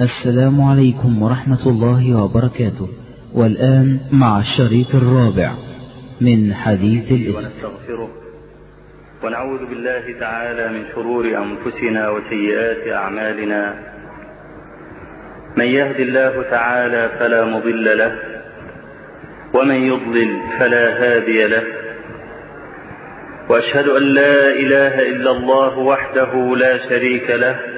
السلام عليكم ورحمة الله وبركاته. والآن مع الشريط الرابع من حديث الإثم ونستغفره ونعوذ بالله تعالى من شرور أنفسنا وسيئات أعمالنا. من يهد الله تعالى فلا مضل له ومن يضلل فلا هادي له. وأشهد أن لا إله إلا الله وحده لا شريك له.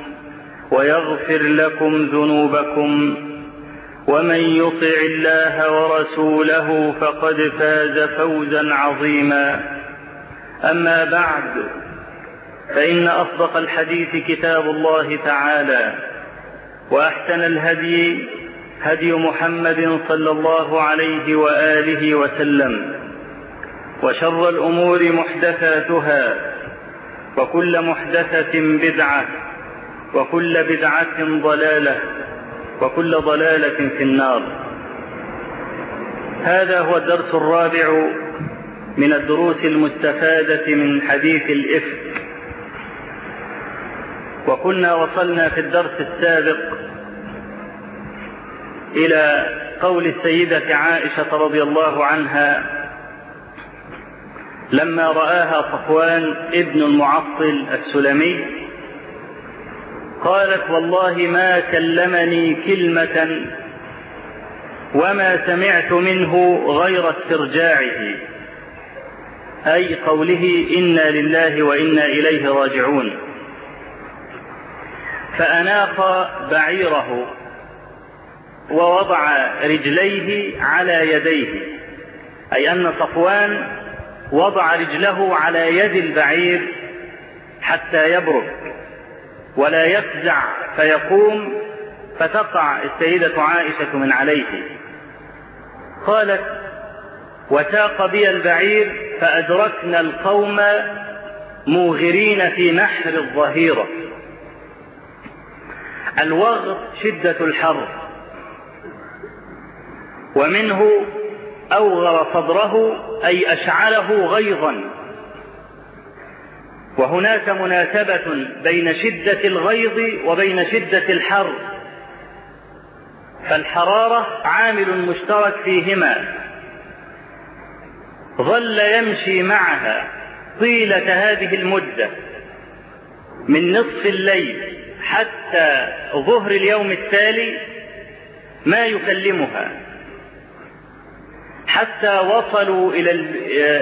ويغفر لكم ذنوبكم ومن يطع الله ورسوله فقد فاز فوزا عظيما. أما بعد فإن أصدق الحديث كتاب الله تعالى وأحسن الهدي هدي محمد صلى الله عليه وآله وسلم وشر الأمور محدثاتها وكل محدثة بدعة وكل بدعة ضلالة وكل ضلالة في النار. هذا هو الدرس الرابع من الدروس المستفادة من حديث الإفك. وكنا وصلنا في الدرس السابق إلى قول السيدة عائشة رضي الله عنها لما رآها صفوان ابن المعطل السلمي قالت والله ما كلمني كلمة وما سمعت منه غير استرجاعه. أي قوله إنا لله وإنا إليه راجعون. فأناخ بعيره ووضع رجليه على يديه. أي أن صفوان وضع رجله على يد البعير حتى يبرك ولا يفزع فيقوم فتقع السيدة عائشة من عليه. قالت وساق بي البعير فأدركنا القوم موغرين في نحر الظهيرة. الوغر شدة الحر. ومنه أوغر صدره أي أشعله غيظا. وهناك مناسبة بين شدة الغيظ وبين شدة الحر. فالحرارة عامل مشترك فيهما. ظل يمشي معها طيلة هذه المدة من نصف الليل حتى ظهر اليوم التالي ما يكلمها. حتى وصلوا إلى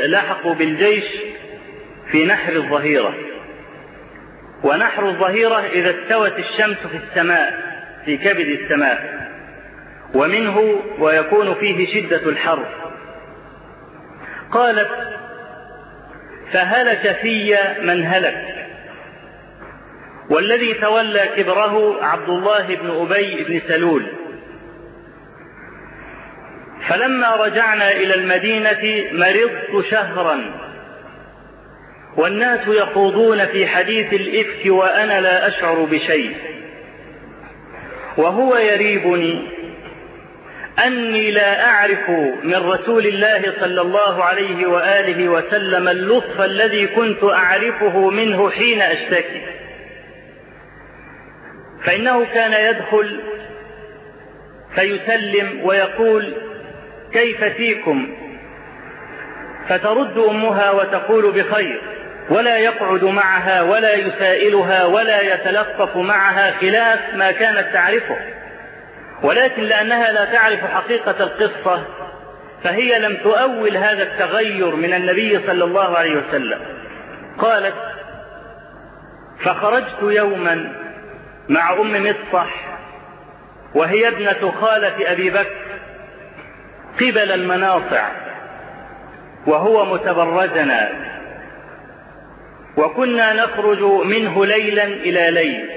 لحقوا بالجيش في نحر الظهيرة. ونحر الظهيرة إذا استوت الشمس في السماء في كبد السماء. ومنه ويكون فيه شدة الحر. قالت فهلك في من هلك. والذي تولى كبره عبد الله بن أبي بن سلول. فلما رجعنا إلى المدينة مرضت شهرا. والناس يخوضون في حديث الإفك وأنا لا أشعر بشيء. وهو يريبني أني لا أعرف من رسول الله صلى الله عليه وآله وسلم اللطف الذي كنت أعرفه منه حين أشتكي. فإنه كان يدخل فيسلم ويقول كيف فيكم؟ فترد أمها وتقول بخير. ولا يقعد معها ولا يسائلها ولا يتلطف معها خلاف ما كانت تعرفه. ولكن لأنها لا تعرف حقيقة القصة فهي لم تؤول هذا التغير من النبي صلى الله عليه وسلم. قالت فخرجت يوما مع أم مصطح وهي ابنة خالة أبي بكر قبل المناصع وهو متبرزنا وكنا نخرج منه ليلا إلى ليل.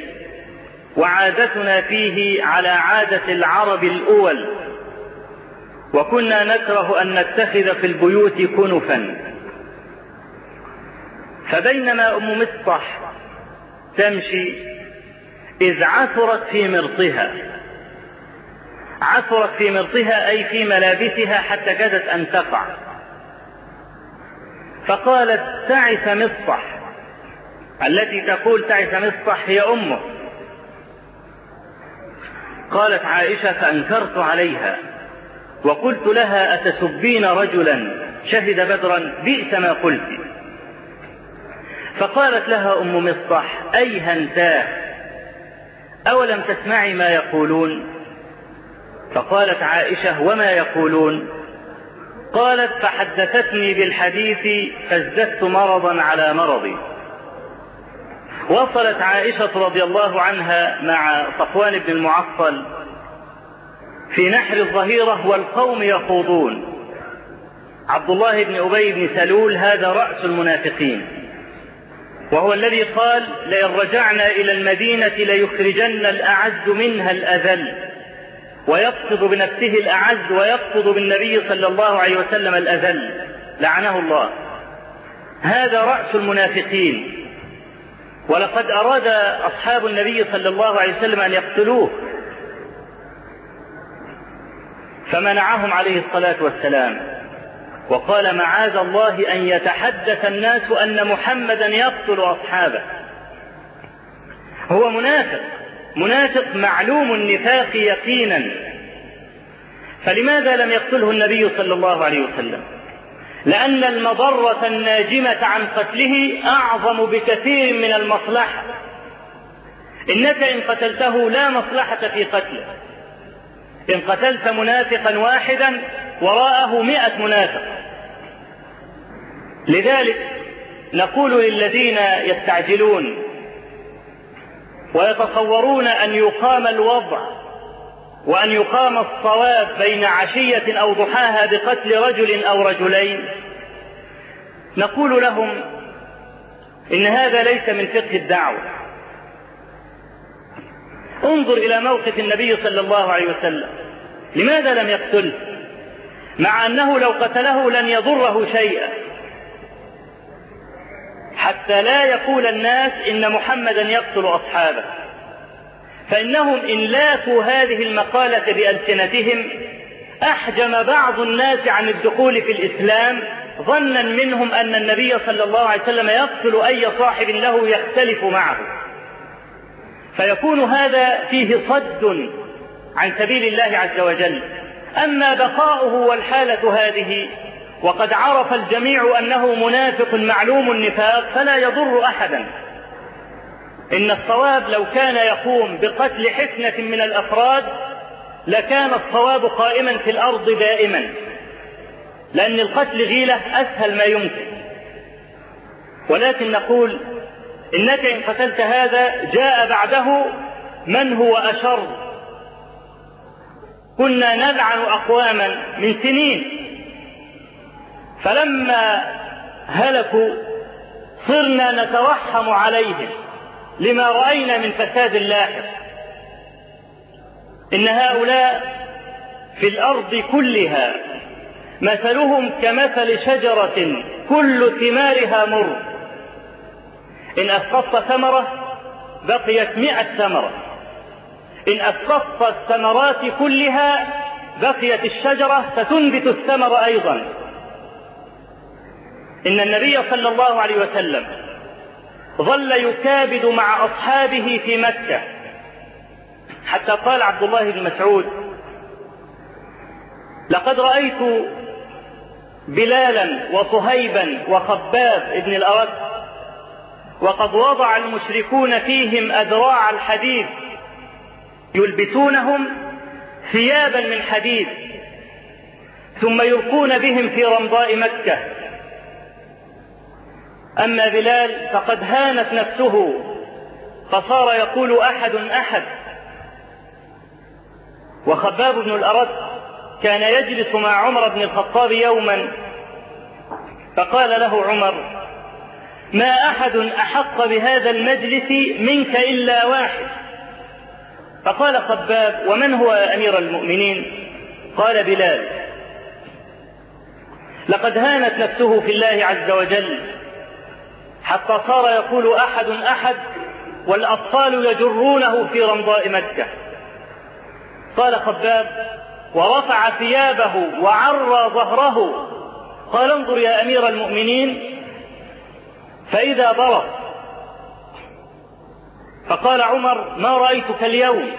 وعادتنا فيه على عادة العرب الأول. وكنا نكره أن نتخذ في البيوت كنفا. فبينما أم مصطح تمشي إذ عثرت في مرطها. عثرت في مرطها أي في ملابسها حتى كادت أن تقع. فقالت تعس مصطح. التي تقول تعس مصطح هي أمه. قالت عائشة فأنكرت عليها. وقلت لها أتسبين رجلا؟ شهد بدرا؟ بئس ما قلت. فقالت لها أم مصطح اي هنتاه أولم تسمعي ما يقولون؟ فقالت عائشة وما يقولون؟ قالت فحدثتني بالحديث فازددت مرضا على مرضي. وصلت عائشة رضي الله عنها مع صفوان بن المعطل في نحر الظهيرة والقوم يخوضون. عبد الله بن أبي بن سلول هذا رأس المنافقين. وهو الذي قال لئن رجعنا إلى المدينة ليخرجن الأعز منها الأذل ويقصد بنفسه الأعز ويقصد بالنبي صلى الله عليه وسلم الأذل. لعنه الله. هذا رأس المنافقين. ولقد أراد أصحاب النبي صلى الله عليه وسلم أن يقتلوه. فمنعهم عليه الصلاة والسلام. وقال معاذ الله أن يتحدث الناس أن محمدا يقتل أصحابه. هو منافق. منافق معلوم النفاق يقينا. فلماذا لم يقتله النبي صلى الله عليه وسلم؟ لأن المضرة الناجمة عن قتله أعظم بكثير من المصلحة. إنك إن قتلته لا مصلحة في قتله. إن قتلت منافقا واحدا وراءه مئة منافق. لذلك نقول للذين يستعجلون ويتصورون أن يقام الوضع وأن يقام الصواب بين عشية أو ضحاها بقتل رجل أو رجلين. نقول لهم إن هذا ليس من فقه الدعوة. انظر إلى موقف النبي صلى الله عليه وسلم. لماذا لم يقتله؟ مع أنه لو قتله لن يضره شيئا. حتى لا يقول الناس إن محمدا يقتل أصحابه. فإنهم إن لاقوا هذه المقالة بألسنتهم أحجم بعض الناس عن الدخول في الإسلام ظنا منهم أن النبي صلى الله عليه وسلم يقتل أي صاحب له يختلف معه. فيكون هذا فيه صد عن سبيل الله عز وجل. أما بقاؤه والحالة هذه وقد عرف الجميع أنه منافق معلوم النفاق فلا يضر أحدا. إن الصواب لو كان يقوم بقتل حفنه من الأفراد لكان الصواب قائما في الأرض دائما لأن القتل غيلة أسهل ما يمكن. ولكن نقول إنك إن قتلت هذا جاء بعده من هو أشر. كنا نلعن أقواما من سنين فلما هلكوا صرنا نتوحم عليهم. لما رأينا من فساد لاحق إن هؤلاء في الأرض كلها مثلهم كمثل شجرة كل ثمارها مر. إن اسقطت ثمرة بقيت مئة ثمرة. إن اسقطت الثمرات كلها بقيت الشجرة فتنبت الثمر أيضا. إن النبي صلى الله عليه وسلم ظل يكابد مع أصحابه في مكة. حتى قال عبد الله بن مسعود لقد رأيت بلالا وصهيبا وخباب بن الارد وقد وضع المشركون فيهم أذراع الحديد يلبسونهم ثيابا من حديد ثم يلقون بهم في رمضاء مكة. أما بلال فقد هانت نفسه فصار يقول أحد أحد. وخباب بن الأرد كان يجلس مع عمر بن الخطاب يوما فقال له عمر ما أحد أحق بهذا المجلس منك إلا واحد. فقال خباب ومن هو أمير المؤمنين؟ قال بلال لقد هانت نفسه في الله عز وجل حتى صار يقول أحد أحد والأطفال يجرونه في رمضاء مكة. قال خباب ورفع ثيابه وعرى ظهره. قال انظر يا أمير المؤمنين فإذا برص فقال عمر ما رأيتك اليوم؟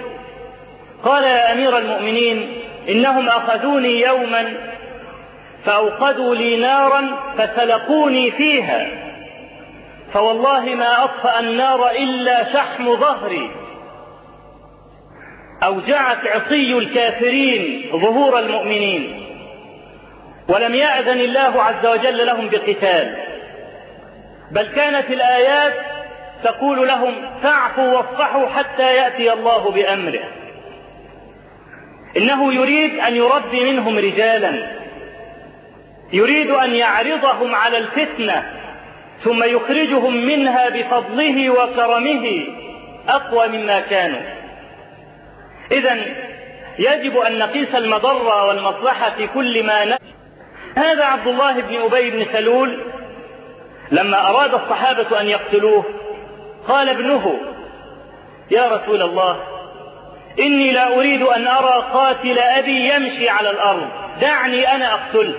قال يا أمير المؤمنين إنهم أخذوني يوما فأوقدوا لي نارا فسلقوني فيها. فوالله ما أطفأ النار إلا شحم ظهري. أوجعت عصي الكافرين ظهور المؤمنين. ولم يأذن الله عز وجل لهم بقتال. بل كانت الآيات تقول لهم فاعفوا واصفحوا حتى يأتي الله بأمره. إنه يريد أن يربي منهم رجالا. يريد أن يعرضهم على الفتنة. ثم يخرجهم منها بفضله وكرمه أقوى مما كانوا. إذا يجب أن نقيس المضرة والمصلحة في كل ما نفس هذا عبد الله بن أبي بن سلول لما أراد الصحابة أن يقتلوه قال ابنه يا رسول الله إني لا أريد أن أرى قاتل أبي يمشي على الأرض دعني أنا أقتله.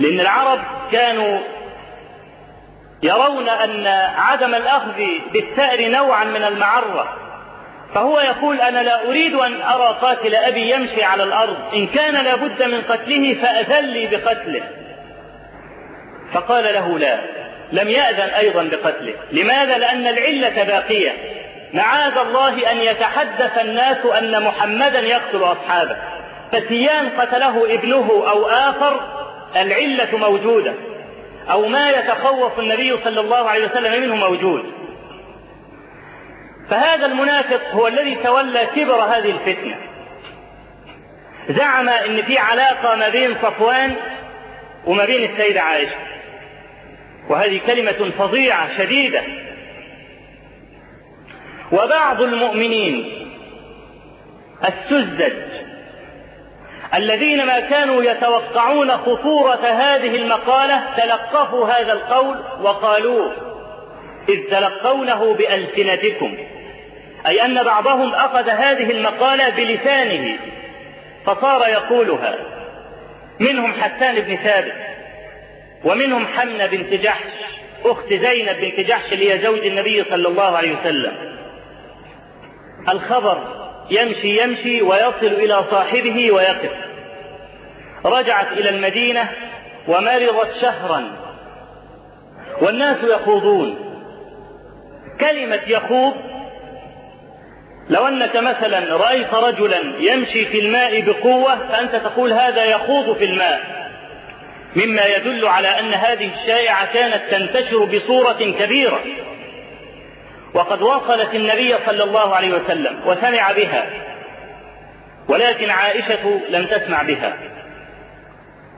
لأن العرب كانوا يرون أن عدم الأخذ بالثأر نوعا من المعرة. فهو يقول أنا لا أريد أن أرى قاتل أبي يمشي على الأرض. إن كان لابد من قتله فأذن لي بقتله. فقال له لا لم يأذن أيضا بقتله. لماذا؟ لأن العلة باقية. معاذ الله أن يتحدث الناس أن محمدا يقتل أصحابه. فسيان قتله ابنه أو آخر العلة موجودة. أو ما يتخوف النبي صلى الله عليه وسلم منه موجود. فهذا المنافق هو الذي تولى كبر هذه الفتنة. زعم إن في علاقة ما بين صفوان وما بين السيدة عائشة. وهذه كلمة فظيعة شديدة. وبعض المؤمنين السذج الذين ما كانوا يتوقعون خطورة هذه المقالة تلقفوا هذا القول وقالوه إذ تلقونه بألسنتكم. أي أن بعضهم أخذ هذه المقالة بلسانه فصار يقولها منهم حسان بن ثابت ومنهم حمنة بنت جحش أخت زينب بنت جحش اللي هي زوج النبي صلى الله عليه وسلم. الخبر يمشي يمشي ويصل إلى صاحبه ويقف. رجعت إلى المدينة ومرضت شهرا. والناس يخوضون. كلمة يخوض لو أنك مثلا رأيت رجلا يمشي في الماء بقوة فأنت تقول هذا يخوض في الماء. مما يدل على أن هذه الشائعة كانت تنتشر بصورة كبيرة. وقد وصلت النبي صلى الله عليه وسلم وسمع بها ولكن عائشة لم تسمع بها.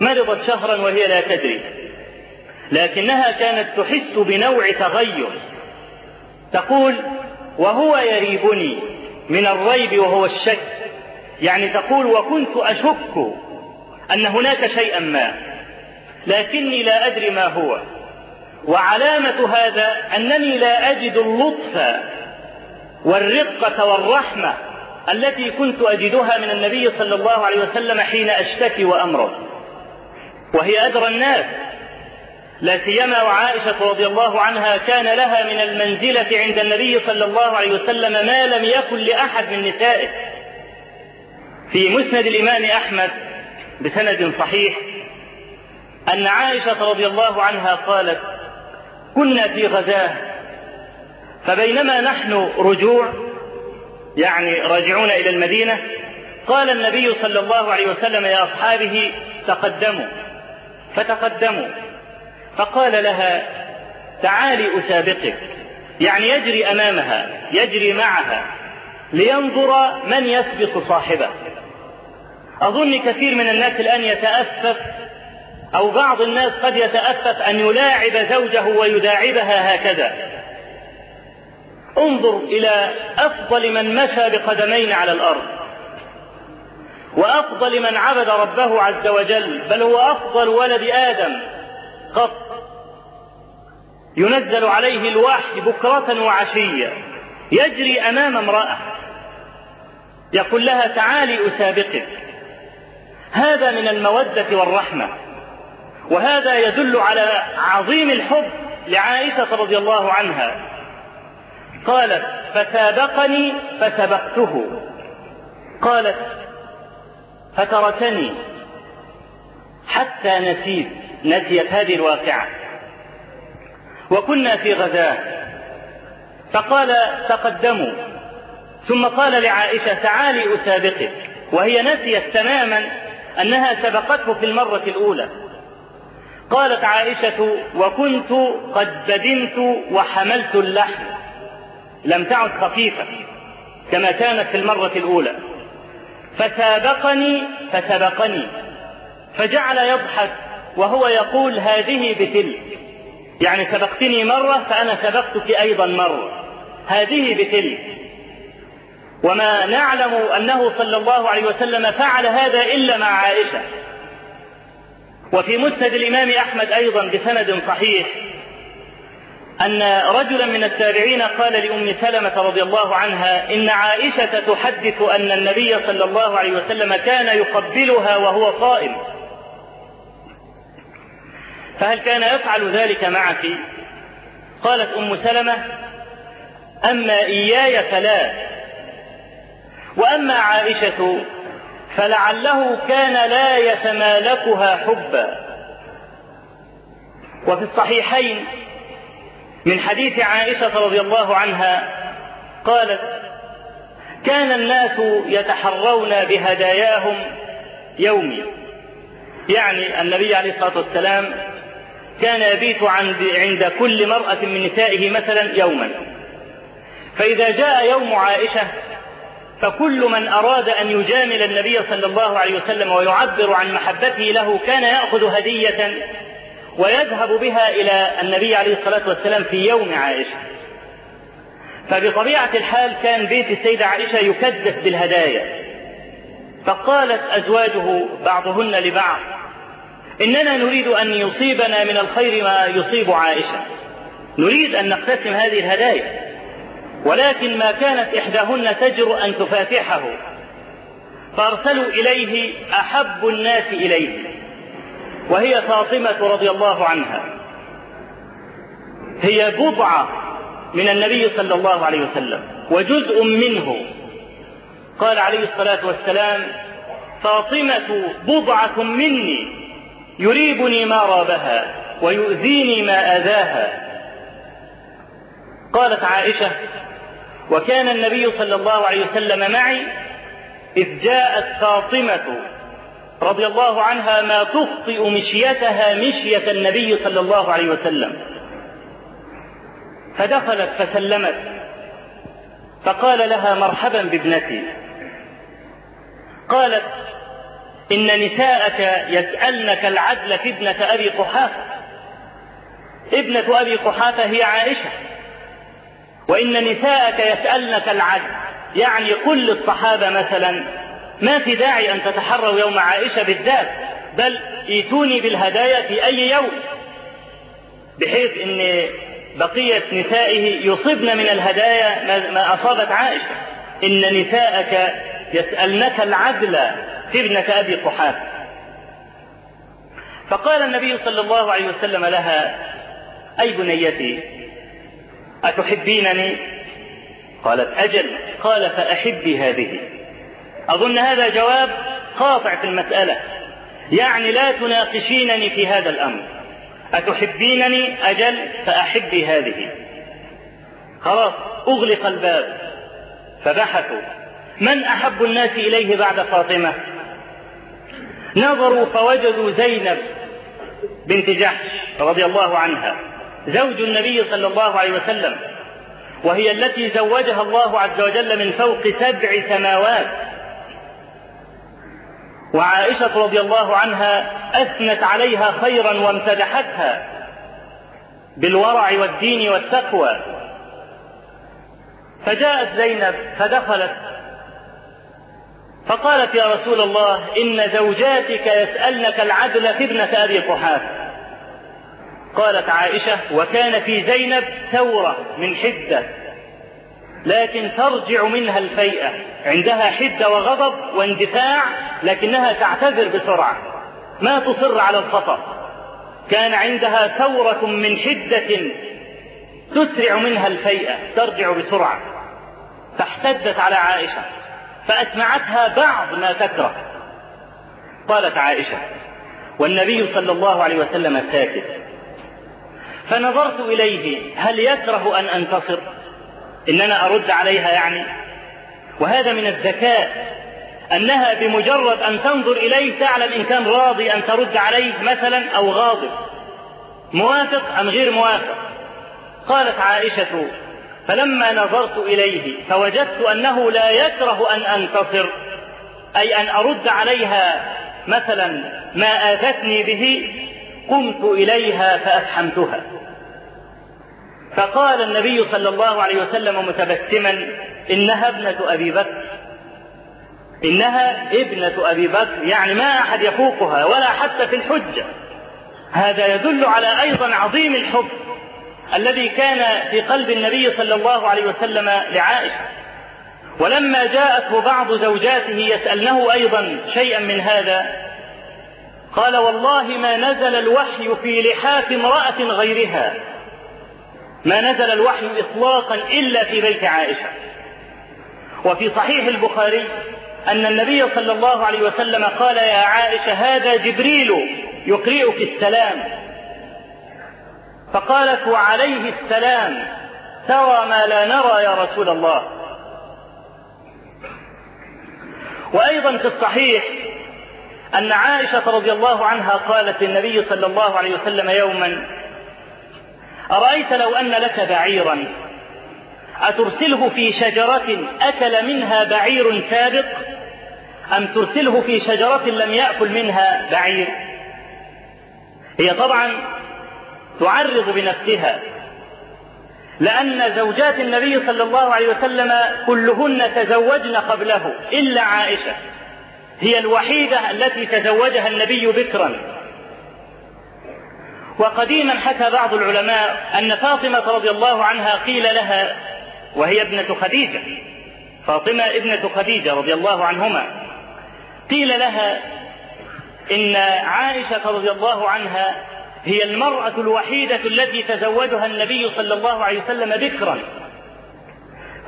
مرضت شهرا وهي لا تدري. لكنها كانت تحس بنوع تغير. تقول وهو يريبني من الريب وهو الشك. يعني تقول وكنت أشك أن هناك شيئا ما لكني لا أدري ما هو. وعلامة هذا أنني لا أجد اللطف والرقة والرحمة التي كنت أجدها من النبي صلى الله عليه وسلم حين أشتكي وأمرض وهي أدرى الناس. لا سيما وعائشة رضي الله عنها كان لها من المنزلة عند النبي صلى الله عليه وسلم ما لم يكن لأحد من نسائه. في مسند الإمام أحمد بسند صحيح أن عائشة رضي الله عنها قالت كنا في غزاة فبينما نحن رجوع يعني راجعون إلى المدينة قال النبي صلى الله عليه وسلم لأصحابه تقدموا. فتقدموا. فقال لها تعالي أسابقك. يعني يجري أمامها يجري معها لينظر من يسبق صاحبه. أظن كثير من الناس الآن يتأسف أو بعض الناس قد يتأسف أن يلاعب زوجه ويداعبها هكذا. انظر إلى أفضل من مشى بقدمين على الأرض. وأفضل من عبد ربه عز وجل بل هو أفضل ولد آدم قط. ينزل عليه الوحي بكرة وعشية يجري أمام امرأة يقول لها تعالي أسابقك. هذا من المودة والرحمة. وهذا يدل على عظيم الحب لعائشة رضي الله عنها. قالت فسابقني فسبقته. قالت فتركني حتى نسيت نسيت هذه الواقعة. وكنا في غزاة. فقال تقدموا. ثم قال لعائشة تعالي أسابقك. وهي نسيت تماما أنها سبقته في المرة الأولى. قالت عائشة وكنت قد بدنت وحملت اللحم لم تعد خفيفة كما كانت في المرة الأولى. فسابقني فسبقني فجعل يضحك وهو يقول هذه بتلك. يعني سبقتني مرة فأنا سبقتك أيضا مرة. هذه بتلك. وما نعلم أنه صلى الله عليه وسلم فعل هذا إلا مع عائشة. وفي مسند الإمام أحمد أيضا بسند صحيح أن رجلا من التابعين قال لأم سلمة رضي الله عنها إن عائشة تحدث أن النبي صلى الله عليه وسلم كان يقبلها وهو صائم. فهل كان يفعل ذلك معك؟ قالت أم سلمة أما إياي فلا. وأما عائشة فلعله كان لا يتمالكها حبا. وفي الصحيحين من حديث عائشة رضي الله عنها قالت كان الناس يتحرون بهداياهم يومي. يعني النبي عليه الصلاة والسلام كان يبيت عند, كل مرأة من نسائه مثلا يوما. فإذا جاء يوم عائشة فكل من أراد أن يجامل النبي صلى الله عليه وسلم ويعبر عن محبته له كان يأخذ هدية ويذهب بها إلى النبي عليه الصلاة والسلام في يوم عائشة. فبطبيعة الحال كان بيت السيدة عائشة يكدس بالهدايا. فقالت أزواجه بعضهن لبعض إننا نريد أن يصيبنا من الخير ما يصيب عائشة. نريد أن نقتسم هذه الهدايا. ولكن ما كانت إحداهن تجر أن تفاتحه. فأرسلوا إليه أحب الناس إليه وهي فاطمة رضي الله عنها. هي بضعة من النبي صلى الله عليه وسلم وجزء منه. قال عليه الصلاة والسلام فاطمة بضعة مني يريبني ما رابها ويؤذيني ما آذاها. قالت عائشة وكان النبي صلى الله عليه وسلم معي إذ جاءت فاطمة رضي الله عنها ما تخطئ مشيتها مشية النبي صلى الله عليه وسلم. فدخلت فسلمت. فقال لها مرحبا بابنتي. قالت إن نساءك يسألنك العدل في ابنة أبي قحافة. ابنة أبي قحافة هي عائشة. وإن نساءك يسألنك العدل يعني كل الصحابة مثلا ما في داعي أن تتحروا يوم عائشة بالذات بل ايتوني بالهدايا في أي يوم بحيث أن بقية نسائه يصبن من الهدايا ما أصابت عائشة. إن نساءك يسألنك العدل في ابنة أبي قحافة. فقال النبي صلى الله عليه وسلم لها أي بنيتي؟ أتحبينني؟ قالت أجل. قال فأحبي هذه. أظن هذا جواب قاطع في المسألة. يعني لا تناقشينني في هذا الأمر. أتحبينني؟ أجل فأحبي هذه. خلاص أغلق الباب. فبحثوا. من أحب الناس إليه بعد فاطمة؟ نظروا فوجدوا زينب بنت جحش رضي الله عنها. زوج النبي صلى الله عليه وسلم وهي التي زوجها الله عز وجل من فوق سبع سماوات. وعائشة رضي الله عنها أثنت عليها خيرا وامتدحتها بالورع والدين والتقوى. فجاءت زينب فدخلت فقالت يا رسول الله إن زوجاتك يسألنك العدل في ابنة أبي قحافة. قالت عائشة وكان في زينب ثورة من حدة لكن ترجع منها الفيئة. عندها حدة وغضب واندفاع لكنها تعتذر بسرعة. ما تصر على الخطأ. كان عندها ثورة من حدة تسرع منها الفيئة ترجع بسرعة. فاحتدت على عائشة. فأسمعتها بعض ما تكره. قالت عائشة والنبي صلى الله عليه وسلم ساكت. فنظرت إليه هل يكره أن أنتصر؟ إن أنا أرد عليها يعني. وهذا من الذكاء أنها بمجرد أن تنظر إليه تعلم إن كان راضي أن ترد عليه مثلا أو غاضب. موافق أم غير موافق؟ قالت عائشة فلما نظرت إليه فوجدت أنه لا يكره أن أنتصر أي أن أرد عليها مثلا ما آذتني به قمت إليها فأفحمتها فقال النبي صلى الله عليه وسلم متبسما إنها ابنة أبي بكر. إنها ابنة أبي بكر يعني ما أحد يفوقها ولا حتى في الحجة. هذا يدل على أيضا عظيم الحب الذي كان في قلب النبي صلى الله عليه وسلم لعائشة. ولما جاءته بعض زوجاته يسألنه أيضا شيئا من هذا قال والله ما نزل الوحي في لحاف امرأة غيرها. ما نزل الوحي إطلاقا إلا في بيت عائشة. وفي صحيح البخاري أن النبي صلى الله عليه وسلم قال يا عائشة هذا جبريل يقرئك السلام. فقالت وعليه السلام ترى ما لا نرى يا رسول الله. وأيضا في الصحيح أن عائشة رضي الله عنها قالت للنبي صلى الله عليه وسلم يوما أرأيت لو أن لك بعيرا؟ أترسله في شجرة أكل منها بعير سابق؟ أم ترسله في شجرة لم يأكل منها بعير؟ هي طبعا تعرض بنفسها لأن زوجات النبي صلى الله عليه وسلم كلهن تزوجن قبله إلا عائشة. هي الوحيدة التي تزوجها النبي بكرا. وقديما حكى بعض العلماء أن فاطمة رضي الله عنها قيل لها وهي ابنة خديجة فاطمة ابنة خديجة رضي الله عنهما. قيل لها إن عائشة رضي الله عنها هي المرأة الوحيدة التي تزوجها النبي صلى الله عليه وسلم بكرا.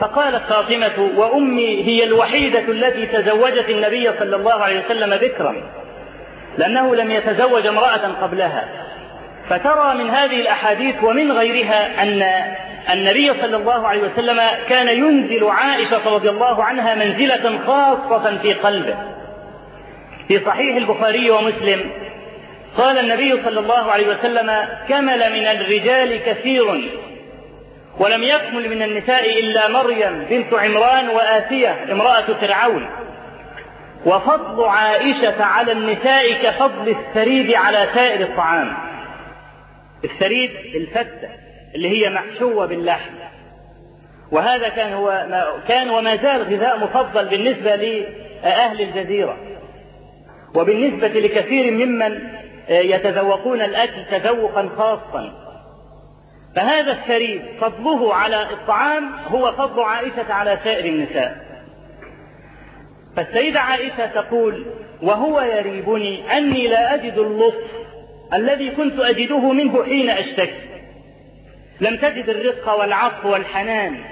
فقالت فاطمة وأمي هي الوحيدة التي تزوجت النبي صلى الله عليه وسلم بكرا لأنه لم يتزوج امرأة قبلها. فترى من هذه الأحاديث ومن غيرها أن النبي صلى الله عليه وسلم كان ينزل عائشة رضي الله عنها منزلة خاصة في قلبه. في صحيح البخاري ومسلم قال النبي صلى الله عليه وسلم كمل من الرجال كثير ولم يكمل من النساء إلا مريم بنت عمران وآسية امرأة فرعون. وفضل عائشة على النساء كفضل الثريد على سائر الطعام. الثريد الفتة اللي هي محشوة باللحم. وهذا كان هو ما كان وما زال غذاء مفضل بالنسبة لأهل الجزيرة. وبالنسبة لكثير ممن يتذوقون الأكل تذوقا خاصا. فهذا الثريد فضله على الطعام هو فضل عائشة على سائر النساء. فالسيدة عائشة تقول وهو يريبني أني لا أجد اللطف الذي كنت أجده منه حين أشتكي. لم تجد الرق والعطف والحنان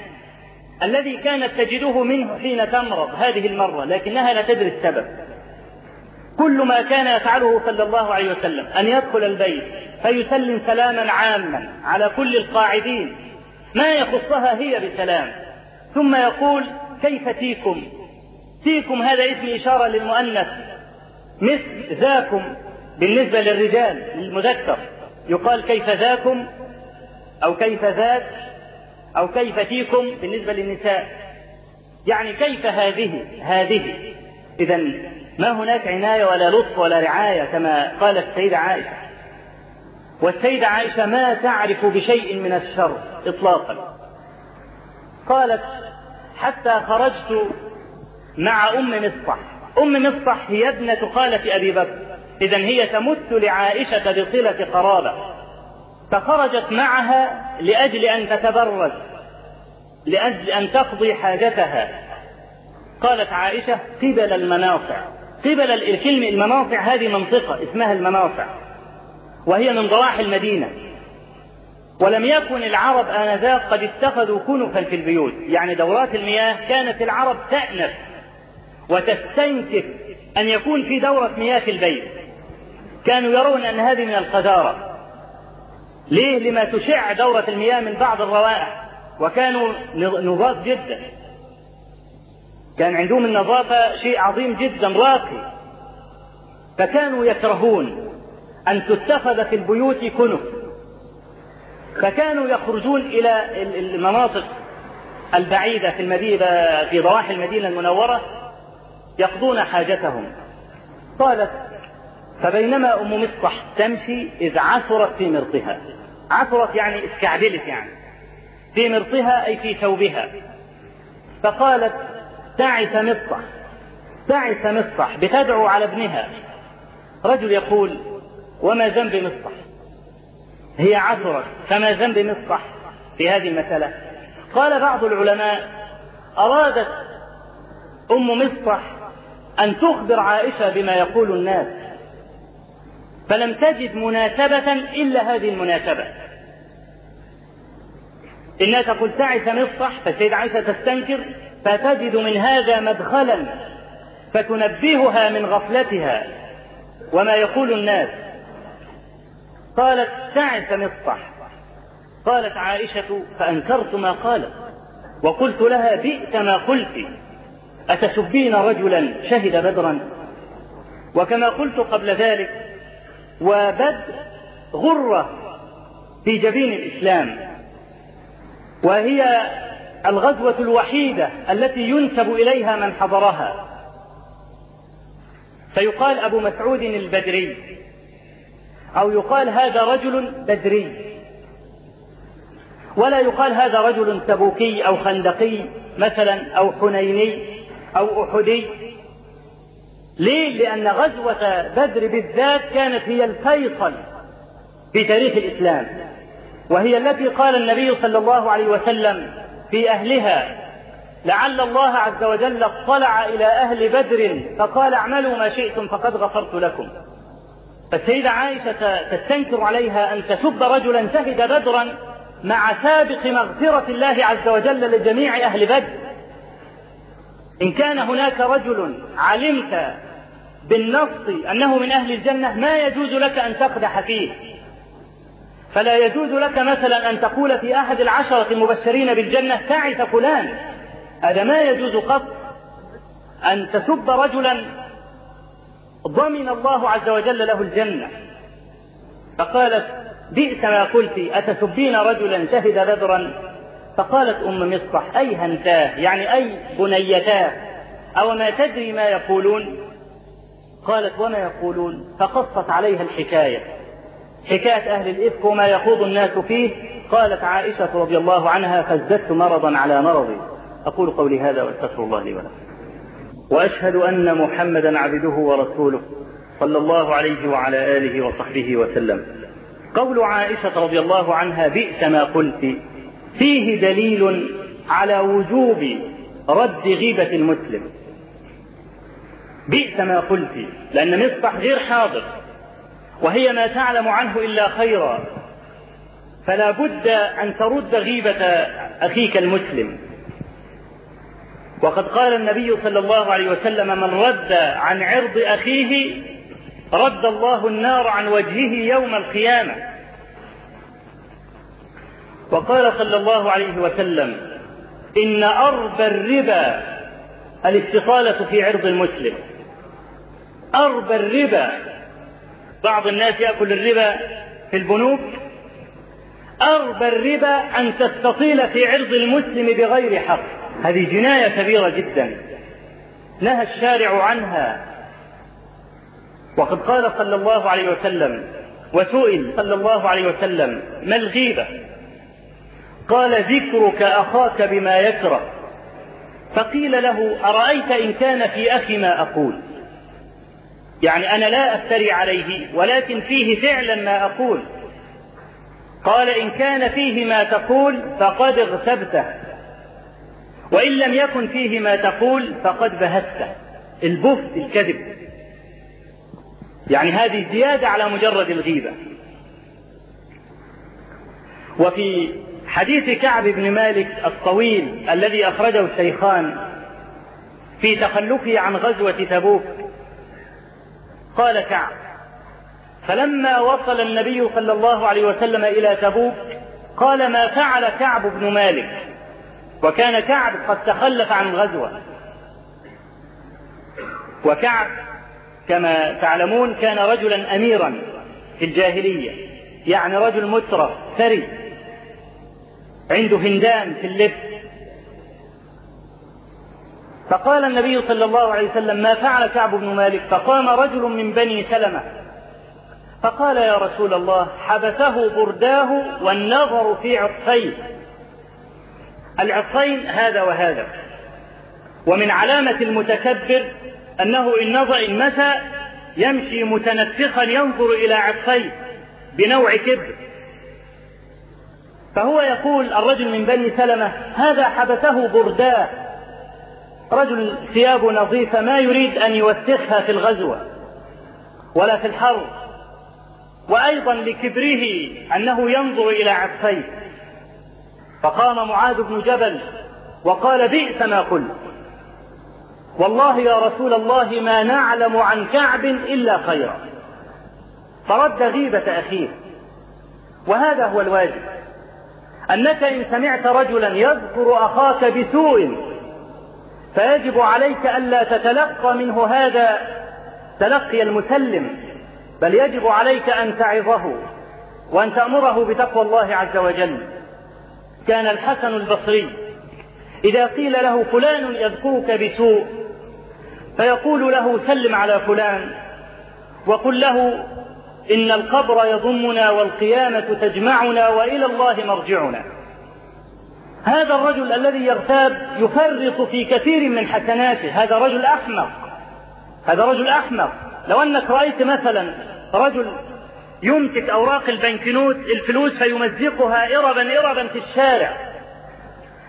الذي كانت تجده منه حين تمرض هذه المرة لكنها لا تدري السبب. كل ما كان يفعله صلى الله عليه وسلم أن يدخل البيت فيسلم سلاما عاما على كل القاعدين. ما يخصها هي بسلام. ثم يقول كيف تيكم؟ فيكم هذا اسم إشارة للمؤنث. مثل ذاكم بالنسبة للرجال للمذكر يقال كيف ذاكم؟ أو كيف ذاك؟ أو كيف فيكم بالنسبة للنساء. يعني كيف هذه؟ هذه. إذا ما هناك عناية ولا لطف ولا رعاية كما قالت السيدة عائشة. والسيدة عائشة ما تعرف بشيء من الشر إطلاقا. قالت حتى خرجت مع أم مصطح. أم مصطح هي ابنة خالة أبي بكر. إذا هي تمت لعائشة بصلة قرابة. فخرجت معها لأجل أن تتبرز لأجل أن تقضي حاجتها. قالت عائشة قبل المناصع. قبل الكلمة المناصع هذه منطقة اسمها المناصع وهي من ضواحي المدينة. ولم يكن العرب آنذاك قد اتخذوا كنفا في البيوت. يعني دورات المياه كانت العرب تأنف وتستنكف أن يكون في دورة مياه في البيت. كانوا يرون أن هذه من القذارة ليه؟ لما تشع دورة المياه من بعض الروائح. وكانوا نظاف جدا. كان عندهم النظافة شيء عظيم جدا راقي. فكانوا يكرهون أن تتخذ في البيوت كنف. فكانوا يخرجون إلى المناطق البعيدة في المدينة في ضواحي المدينة المنورة يقضون حاجتهم. قالت فبينما أم مصطح تمشي إذ عثرت في مرطها عثرت يعني استعدلت يعني. في مرطها أي في ثوبها. فقالت تعس مصطح تعس مصطح بتدعو على ابنها. رجل يقول وما ذنب مصطح هي عثرت. فما ذنب مصطح في هذه المسألة؟ قال بعض العلماء أرادت أم مصطح أن تخبر عائشة بما يقول الناس فلم تجد مناسبة إلا هذه المناسبة. إنها تقول تعس مصطح فالسيدة عائشة تستنكر فتجد من هذا مدخلا فتنبهها من غفلتها. وما يقول الناس؟ قالت تعس مصطح. قالت عائشة فأنكرت ما قالت. وقلت لها بئس ما قلت. أتسبين رجلا شهد بدرا؟ وكما قلت قبل ذلك وبدر غرة في جبين الإسلام. وهي الغزوة الوحيدة التي ينسب إليها من حضرها. فيقال أبو مسعود البدري أو يقال هذا رجل بدري. ولا يقال هذا رجل تبوكي أو خندقي مثلا أو حنيني أو أحدي. ليه؟ لأن غزوة بدر بالذات كانت هي الفيصل في تاريخ الإسلام وهي التي قال النبي صلى الله عليه وسلم في أهلها. لعل الله عز وجل اطلع إلى أهل بدر فقال اعملوا ما شئتم فقد غفرت لكم. فالسيدة عائشة تستنكر عليها أن تسب رجلا شهد بدرا مع سابق مغفرة الله عز وجل لجميع أهل بدر. إن كان هناك رجل علمت بالنص أنه من أهل الجنة ما يجوز لك أن تقدح فيه. فلا يجوز لك مثلا أن تقول في أحد العشرة المبشرين بالجنة تعس فلان. هذا ما يجوز قط. أن تسب رجلا ضمن الله عز وجل له الجنة. فقالت بئس ما قلت أتسبين رجلا شهد بدرا؟ فقالت أم مصطح أي هنتاه؟ يعني أي بنيتاه؟ أو ما تدري ما يقولون؟ قالت وما يقولون؟ فقصت عليها الحكاية. حكاية أهل الإفك وما يخوض الناس فيه. قالت عائشة رضي الله عنها فازددت مرضا على مرضي. أقول قولي هذا وأستغفر الله لي ولكم. وأشهد أن محمدا عبده ورسوله صلى الله عليه وعلى آله وصحبه وسلم. قول عائشة رضي الله عنها بئس ما قلت. فيه دليل على وجوب رد غيبة المسلم. بئس ما قلت لأن مصطح غير حاضر. وهي ما تعلم عنه إلا خيرا. فلا بد أن ترد غيبة أخيك المسلم. وقد قال النبي صلى الله عليه وسلم من رد عن عرض أخيه رد الله النار عن وجهه يوم القيامة. وقال صلى الله عليه وسلم إن أربى الربا الاستطالة في عرض المسلم. أربى الربا بعض الناس يأكل الربا في البنوك. أربى الربا أن تستطيل في عرض المسلم بغير حق. هذه جناية كبيرة جدا. نهى الشارع عنها. وقد قال صلى الله عليه وسلم وسئل صلى الله عليه وسلم ما الغيبة؟ قال ذكرك أخاك بما يكره. فقيل له أرأيت إن كان في أخي ما أقول؟ يعني أنا لا أفتري عليه ولكن فيه فعلا ما أقول. قال إن كان فيه ما تقول فقد اغتبته وإن لم يكن فيه ما تقول فقد بهته. البهت الكذب. يعني هذه زيادة على مجرد الغيبة. وفي حديث كعب بن مالك الطويل الذي أخرجه الشيخان في تخلفه عن غزوة تبوك قال كعب فلما وصل النبي صلى الله عليه وسلم إلى تبوك قال ما فعل كعب بن مالك؟ وكان كعب قد تخلف عن الغزوة وكعب كما تعلمون كان رجلا أميرا في الجاهلية يعني رجل مترف ثري عنده هندان في اللبس فقال النبي صلى الله عليه وسلم ما فعل كعب بن مالك؟ فقام رجل من بني سلمة. فقال يا رسول الله حبسه برداه والنظر في عطفيه. العطفين هذا وهذا. ومن علامة المتكبر أنه إن نظر إن مشى يمشي متنفخا ينظر إلى عطفيه بنوع كبر. فهو يقول الرجل من بني سلمة هذا حبسه برداه رجل ثيابه نظيفة ما يريد أن يوسخها في الغزوة ولا في الحرب. وأيضا لكبره أنه ينظر إلى عطفيه فقام معاذ بن جبل وقال بئس ما قلت. والله يا رسول الله ما نعلم عن كعب إلا خيرا. فرد غيبة أخيه. وهذا هو الواجب. أنك إن سمعت رجلا يذكر أخاك بسوء فيجب عليك ألا تتلقى منه هذا تلقي المسلم بل يجب عليك أن تعظه وأن تأمره بتقوى الله عز وجل. كان الحسن البصري إذا قيل له فلان يذكرك بسوء فيقول له سلم على فلان وقل له إن القبر يضمنا والقيامة تجمعنا وإلى الله مرجعنا. هذا الرجل الذي يغتاب يفرط في كثير من حسناته. هذا رجل أحمق. هذا رجل أحمق. لو أنك رأيت مثلا رجل يمسك أوراق البنكنوت الفلوس فيمزقها إربا إربا في الشارع.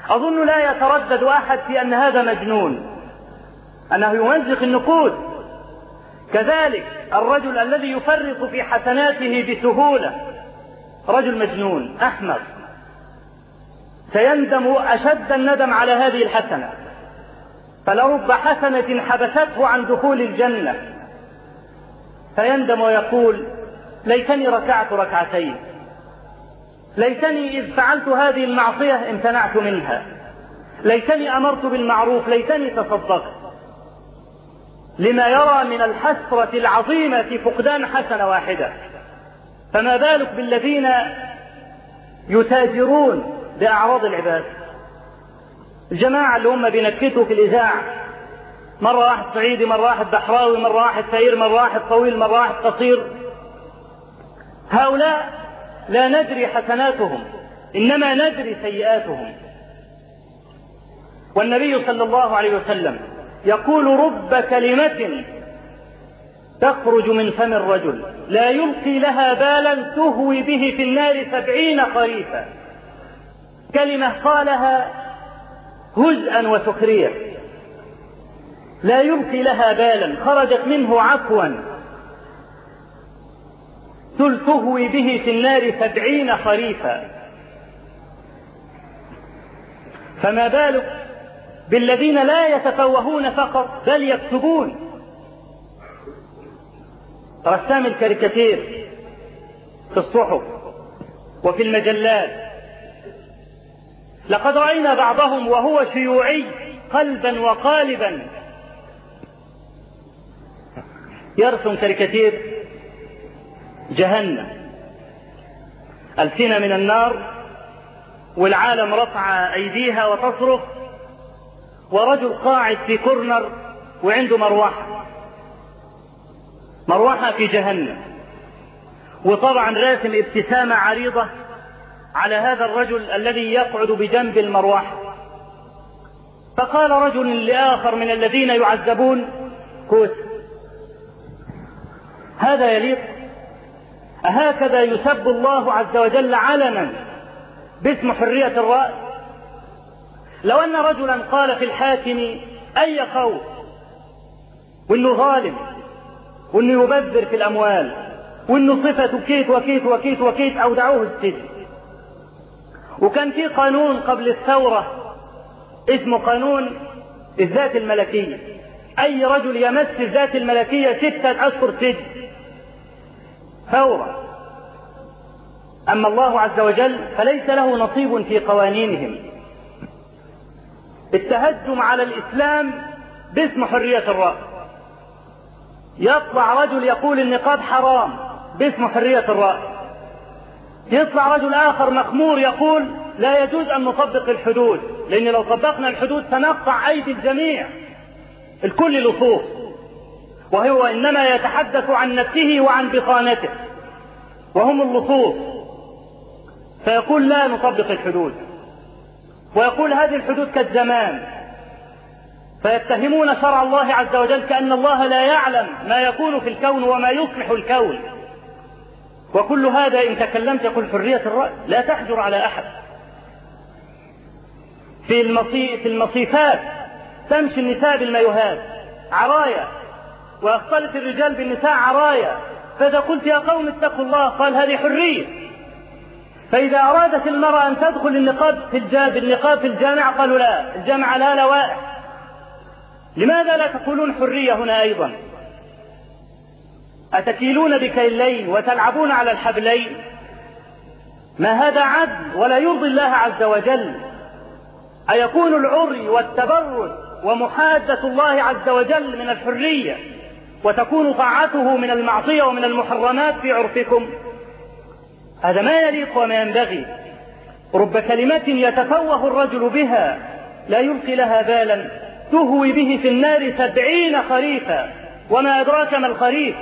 أظن لا يتردد أحد في أن هذا مجنون أنه يمزق النقود. كذلك الرجل الذي يفرط في حسناته بسهولة رجل مجنون أحمق. سيندم أشد الندم على هذه الحسنة. فلرب حسنة حبسته عن دخول الجنة. فيندم ويقول ليتني ركعت ركعتين. ليتني إذ فعلت هذه المعصية امتنعت منها. ليتني أمرت بالمعروف ليتني تصدقت. لما يرى من الحسرة العظيمة في فقدان حسنة واحدة. فما بالك بالذين يتاجرون بأعراض العباد. الجماعة اللي هم بينكتوا في الإذاعة. مرة واحد صعيدي مرة واحد بحراوي مرة واحد فقير مرة واحد طويل مرة واحد قصير. هؤلاء لا ندري حسناتهم إنما ندري سيئاتهم. والنبي صلى الله عليه وسلم يقول رب كلمة تخرج من فم الرجل لا يلقي لها بالا تهوي به في النار سبعين خريفا كلمة قالها هزءا وسخرية لا يلقي لها بالا خرجت منه عفوا. تهوي به في النار سبعين خريفا. فما بالك بالذين لا يتفوهون فقط بل يكتبون. رسام الكاريكاتير في الصحف وفي المجلات. لقد رأينا بعضهم وهو شيوعي قلبا وقالبا. يرسم كاريكاتير جهنم. ألسنة من النار والعالم رفع أيديها وتصرخ ورجل قاعد في كورنر وعنده مروحة. مروحة في جهنم. وطبعا راسم ابتسامة عريضة على هذا الرجل الذي يقعد بجنب المروحة. فقال رجل لآخر من الذين يعذبون كوس هذا يليق. أهكذا يسب الله عز وجل علنا باسم حرية الرأي. لو أن رجلا قال في الحاكم أي قول وإنه ظالم وإنه يبذر في الأموال وإنه صفة كيت وكيت وكيت وكيت أودعوه السجن. وكان في قانون قبل الثورة اسمه قانون الذات الملكية. أي رجل يمس الذات الملكية ستة أشهر سجن. ثورة. أما الله عز وجل فليس له نصيب في قوانينهم. التهجم على الإسلام باسم حرية الرأي يطلع رجل يقول النقاب حرام باسم حرية الرأي يطلع رجل آخر مخمور يقول لا يجوز أن نطبق الحدود لأن لو طبقنا الحدود سنقطع أيدي الجميع الكل لصوص وهو إنما يتحدث عن نفسه وعن بطانته وهم اللصوص. فيقول لا نطبق الحدود ويقول هذه الحدود كالزمان. فيتهمون شرع الله عز وجل كأن الله لا يعلم ما يكون في الكون وما يصلح الكون. وكل هذا إن تكلمت يقول حرية الرأي لا تحجر على أحد. في المصي... في المصيفات تمشي النساء بالمايوهات عرايا. ويختلط الرجال بالنساء عرايا. فإذا قلت يا قوم اتقوا الله قال هذه حرية. فإذا أرادت المرأة أن تدخل النقاب في الجامع النقاب في الجامع قالوا لا الجامع لا لوائح. لماذا لا تقولون حرية هنا أيضا؟ أتكيلون بكيلين وتلعبون على الحبلين؟ ما هذا عدل ولا يرضي الله عز وجل؟ أيكون العري والتبرج ومحادة الله عز وجل من الحرية وتكون طاعته من المعصية ومن المحرمات في عرفكم؟ هذا ما يليق وما ينبغي. رب كلمة يتفوه الرجل بها لا يلقي لها بالا. تهوي به في النار سبعين خريفا. وما أدراك ما الخريف؟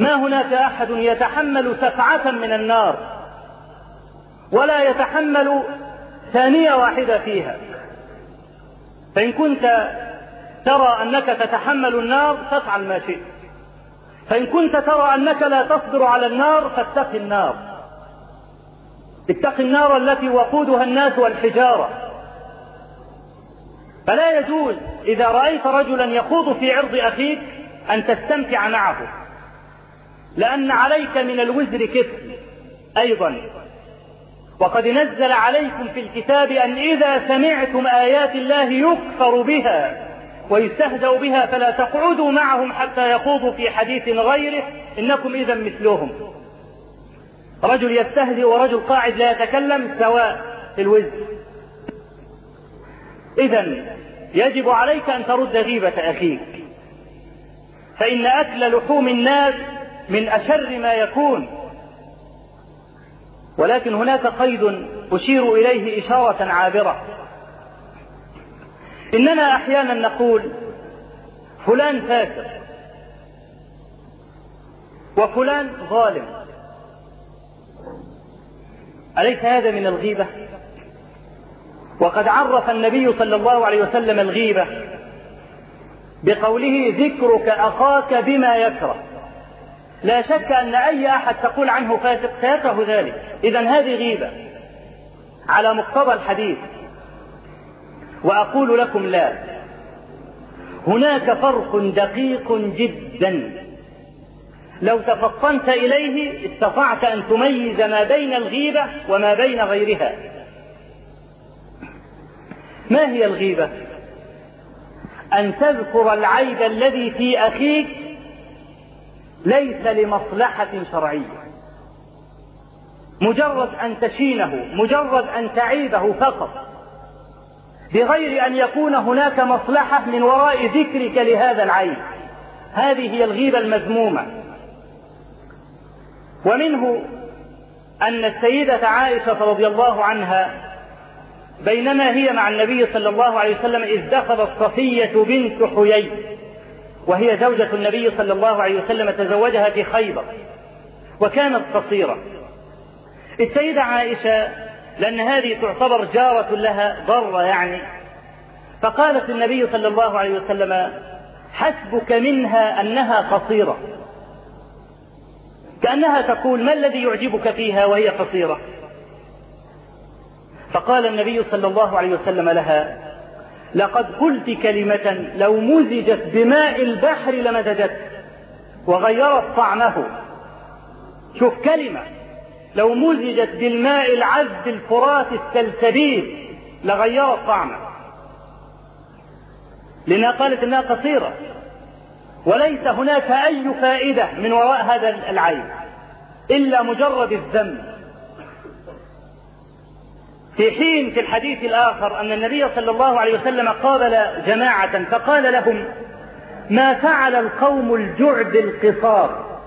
ما هناك أحد يتحمل سفعة من النار ولا يتحمل ثانية واحدة فيها. فإن كنت ترى أنك تتحمل النار فافعل ما شئت. فإن كنت ترى أنك لا تصبر على النار فاتق النار. اتق النار التي وقودها الناس والحجارة. فلا يجوز إذا رأيت رجلا يخوض في عرض أخيك أن تستمتع معه. لأن عليك من الوزر كفر أيضا. وقد نزل عليكم في الكتاب أن إذا سمعتم آيات الله يكفر بها ويستهزأ بها فلا تقعدوا معهم حتى يخوضوا في حديث غيره إنكم إذا مثلهم. رجل يستهزئ ورجل قاعد لا يتكلم سواء في الوزن إذا يجب عليك أن ترد غيبة أخيك. فإن أكل لحوم الناس من أشر ما يكون. ولكن هناك قيد أشير إليه إشارة عابرة. إننا أحيانا نقول فلان فاسق وفلان ظالم. أليس هذا من الغيبة؟ وقد عرف النبي صلى الله عليه وسلم الغيبة بقوله ذكرك أخاك بما يكره. لا شك أن أي أحد تقول عنه فاسق سيكره ذلك. إذا هذه غيبة على مقتضى الحديث. وأقول لكم لا. هناك فرق دقيق جدا. لو تفطنت إليه استطعت أن تميز ما بين الغيبة وما بين غيرها. ما هي الغيبة؟ أن تذكر العيب الذي في أخيك ليس لمصلحة شرعية. مجرد أن تشينه مجرد أن تعيبه فقط. بغير أن يكون هناك مصلحة من وراء ذكرك لهذا العيب هذه هي الغيبة المذمومة. ومنه أن السيدة عائشة رضي الله عنها بينما هي مع النبي صلى الله عليه وسلم إذ دخلت صفية بنت حيي. وهي زوجة النبي صلى الله عليه وسلم تزوجها في خيبر وكانت قصيرة. السيدة عائشة لأن هذه تعتبر جارة لها ضرة يعني فقالت النبي صلى الله عليه وسلم حسبك منها أنها قصيرة كأنها تقول ما الذي يعجبك فيها وهي قصيرة. فقال النبي صلى الله عليه وسلم لها لقد قلت كلمة لو مزجت بماء البحر لمزجت وغيرت طعمه. شوف كلمة لو مزجت بالماء العذب الفرات السلسبيل لغيرت طعمه. لأنها قالت إنها قصيرة وليس هناك أي فائدة من وراء هذا العيب إلا مجرد الذم. في حين في الحديث الآخر أن النبي صلى الله عليه وسلم قابل جماعة فقال لهم ما فعل القوم الجعد القصار.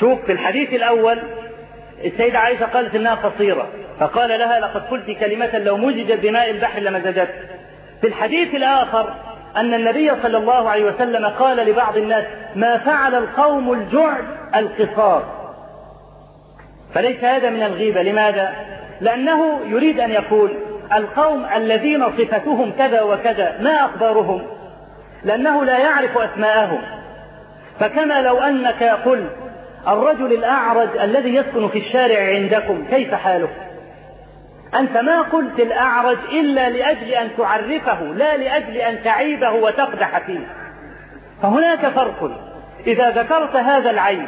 شوف في الحديث الأول السيدة عائشة قالت إنها قصيرة فقال لها لقد قلت كلمة لو مزجت بماء البحر لمزجت في الحديث الآخر أن النبي صلى الله عليه وسلم قال لبعض الناس ما فعل القوم الجعد القصار. فليس هذا من الغيبة لماذا؟ لأنه يريد أن يقول القوم الذين صفتهم كذا وكذا ما أخبارهم؟ لأنه لا يعرف أسماءهم. فكما لو أنك قلت الرجل الأعرج الذي يسكن في الشارع عندكم كيف حاله أنت ما قلت الأعرج إلا لأجل أن تعرفه لا لأجل أن تعيبه وتقدح فيه. فهناك فرق. إذا ذكرت هذا العيب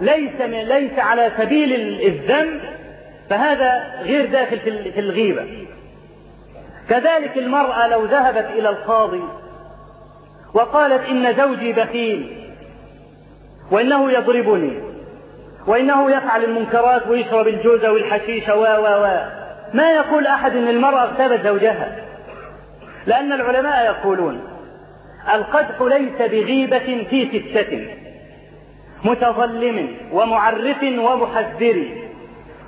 ليس ليس على سبيل الذم فهذا غير داخل في الغيبة. كذلك المرأة لو ذهبت إلى القاضي وقالت إن زوجي بخيل وإنه يضربني وإنه يفعل المنكرات ويشرب الجوز والحشيش و و و ما يقول أحد إن المرأة اغتابت زوجها؟ لأن العلماء يقولون القدح ليس بغيبة في ستة متظلم ومعرف ومحذر.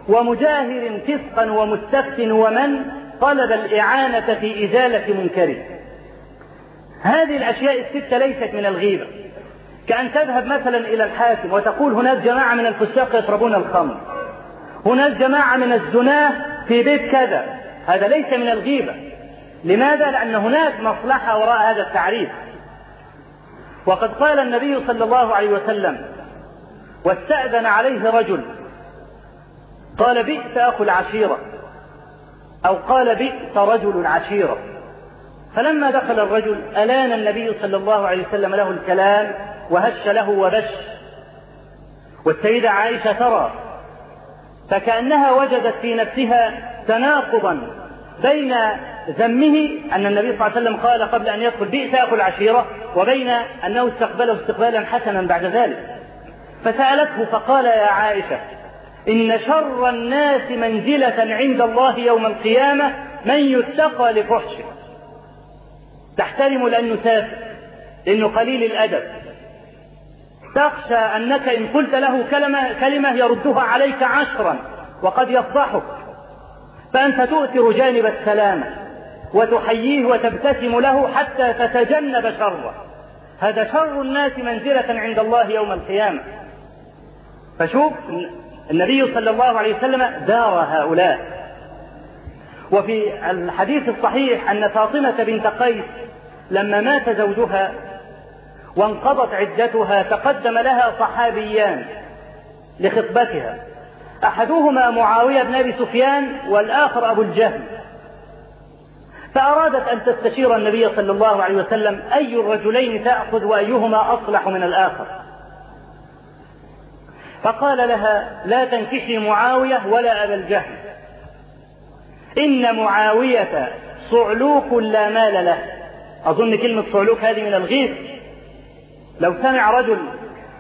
ومجاهر فسقا ومستفت ومن طلب الإعانة في إزالة منكره. هذه الأشياء الستة ليست من الغيبة. كأن تذهب مثلا إلى الحاكم وتقول هناك جماعة من الفساق يشربون الخمر. هناك جماعة من الزناه في بيت كذا. هذا ليس من الغيبة. لماذا؟ لأن هناك مصلحة وراء هذا التعريف. وقد قال النبي صلى الله عليه وسلم واستأذن عليه رجل قال بئس أخو العشيرة أو قال بئس رجل العشيرة فلما دخل الرجل ألان النبي صلى الله عليه وسلم له الكلام وهش له وبش. والسيدة عائشة ترى فكأنها وجدت في نفسها تناقضا بين ذمه أن النبي صلى الله عليه وسلم قال قبل أن يدخل بئس أخو العشيرة وبين أنه استقبله استقبالا حسنا بعد ذلك. فسألته فقال يا عائشة إن شر الناس منزلة عند الله يوم القيامة من يتقى لفحشه. تحترم لأنه سافر لأنه قليل الأدب. تخشى أنك إن قلت له كلمة, كلمة يردها عليك عشرا وقد يفضحك. فأنت تؤثر جانب السلامة وتحييه وتبتسم له حتى تتجنب شره. هذا شر الناس منزلة عند الله يوم القيامة. فشوف النبي صلى الله عليه وسلم دار هؤلاء. وفي الحديث الصحيح أن فاطمة بنت قيس لما مات زوجها وانقضت عدتها تقدم لها صحابيان لخطبتها. أحدهما معاوية بن أبي سفيان والآخر أبو الجهل فأرادت أن تستشير النبي صلى الله عليه وسلم أي الرجلين تأخذ وأيهما أصلح من الآخر. فقال لها لا تنكحي معاوية ولا أبا الجهل. إن معاوية صعلوك لا مال له. أظن كلمة صعلوك هذه من الغيث لو سمع رجل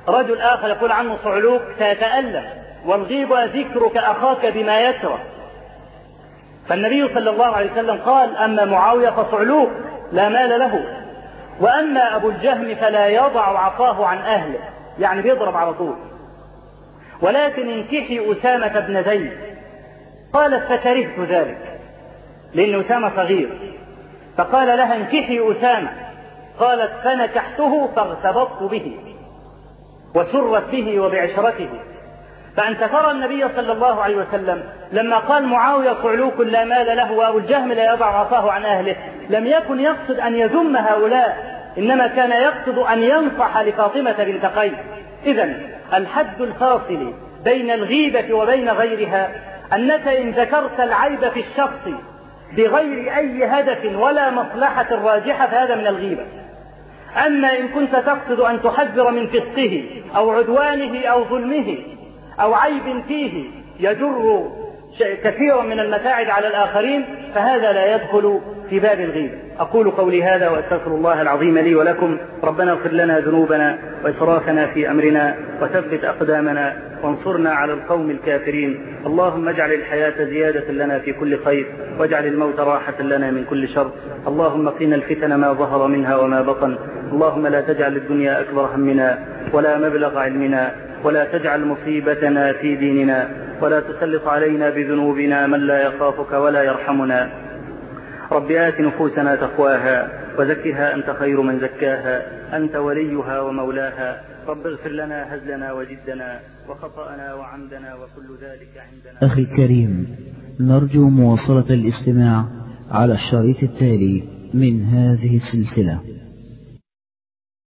رجل آخر يقول عنه صعلوك سيتألم. والغيب ذكرك أخاك بما يكره. فالنبي صلى الله عليه وسلم قال أما معاوية فصعلوك لا مال له. وأما أبو الجهم فلا يضع عصاه عن أهله. يعني بيضرب على طول. ولكن انكحي أسامة بن زيد. قالت فكرهت ذلك لأن أسامة صغير فقال لها انكحي أسامة. قالت فنكحته فاغتبطت به وسرت به وبعشرته. فأنت ترى النبي صلى الله عليه وسلم لما قال معاوية صعلوك لا مال له وأبو الجهم لا يضع عصاه عن أهله لم يكن يقصد أن يذم هؤلاء إنما كان يقصد أن ينصح لفاطمة بنت قيس. إذا الحد الفاصل بين الغيبة وبين غيرها أنك إن ذكرت العيب في الشخص بغير أي هدف ولا مصلحة راجحة فهذا من الغيبة. أما إن كنت تقصد أن تحذر من فسقه أو عدوانه أو ظلمه أو عيب فيه يجر كثيرا من المتاعب على الآخرين فهذا لا يدخل في باب الغيبة أقول قولي هذا وأستغفر الله العظيم لي ولكم. ربنا اغفر لنا ذنوبنا وإسرافنا في أمرنا وثبت أقدامنا وانصرنا على القوم الكافرين. اللهم اجعل الحياة زيادة لنا في كل خير واجعل الموت راحة لنا من كل شر. اللهم قنا الفتن ما ظهر منها وما بطن. اللهم لا تجعل الدنيا أكبر همنا ولا مبلغ علمنا. ولا تجعل مصيبتنا في ديننا ولا تسلط علينا بذنوبنا من لا يخافك ولا يرحمنا. رب آت نفوسنا تقواها وزكها أنت خير من زكاها أنت وليها ومولاها. رب اغفر لنا هزلنا وجدنا وخطأنا وعمدنا وكل ذلك عندنا. أخي الكريم نرجو مواصلة الاستماع على الشريط التالي من هذه السلسلة.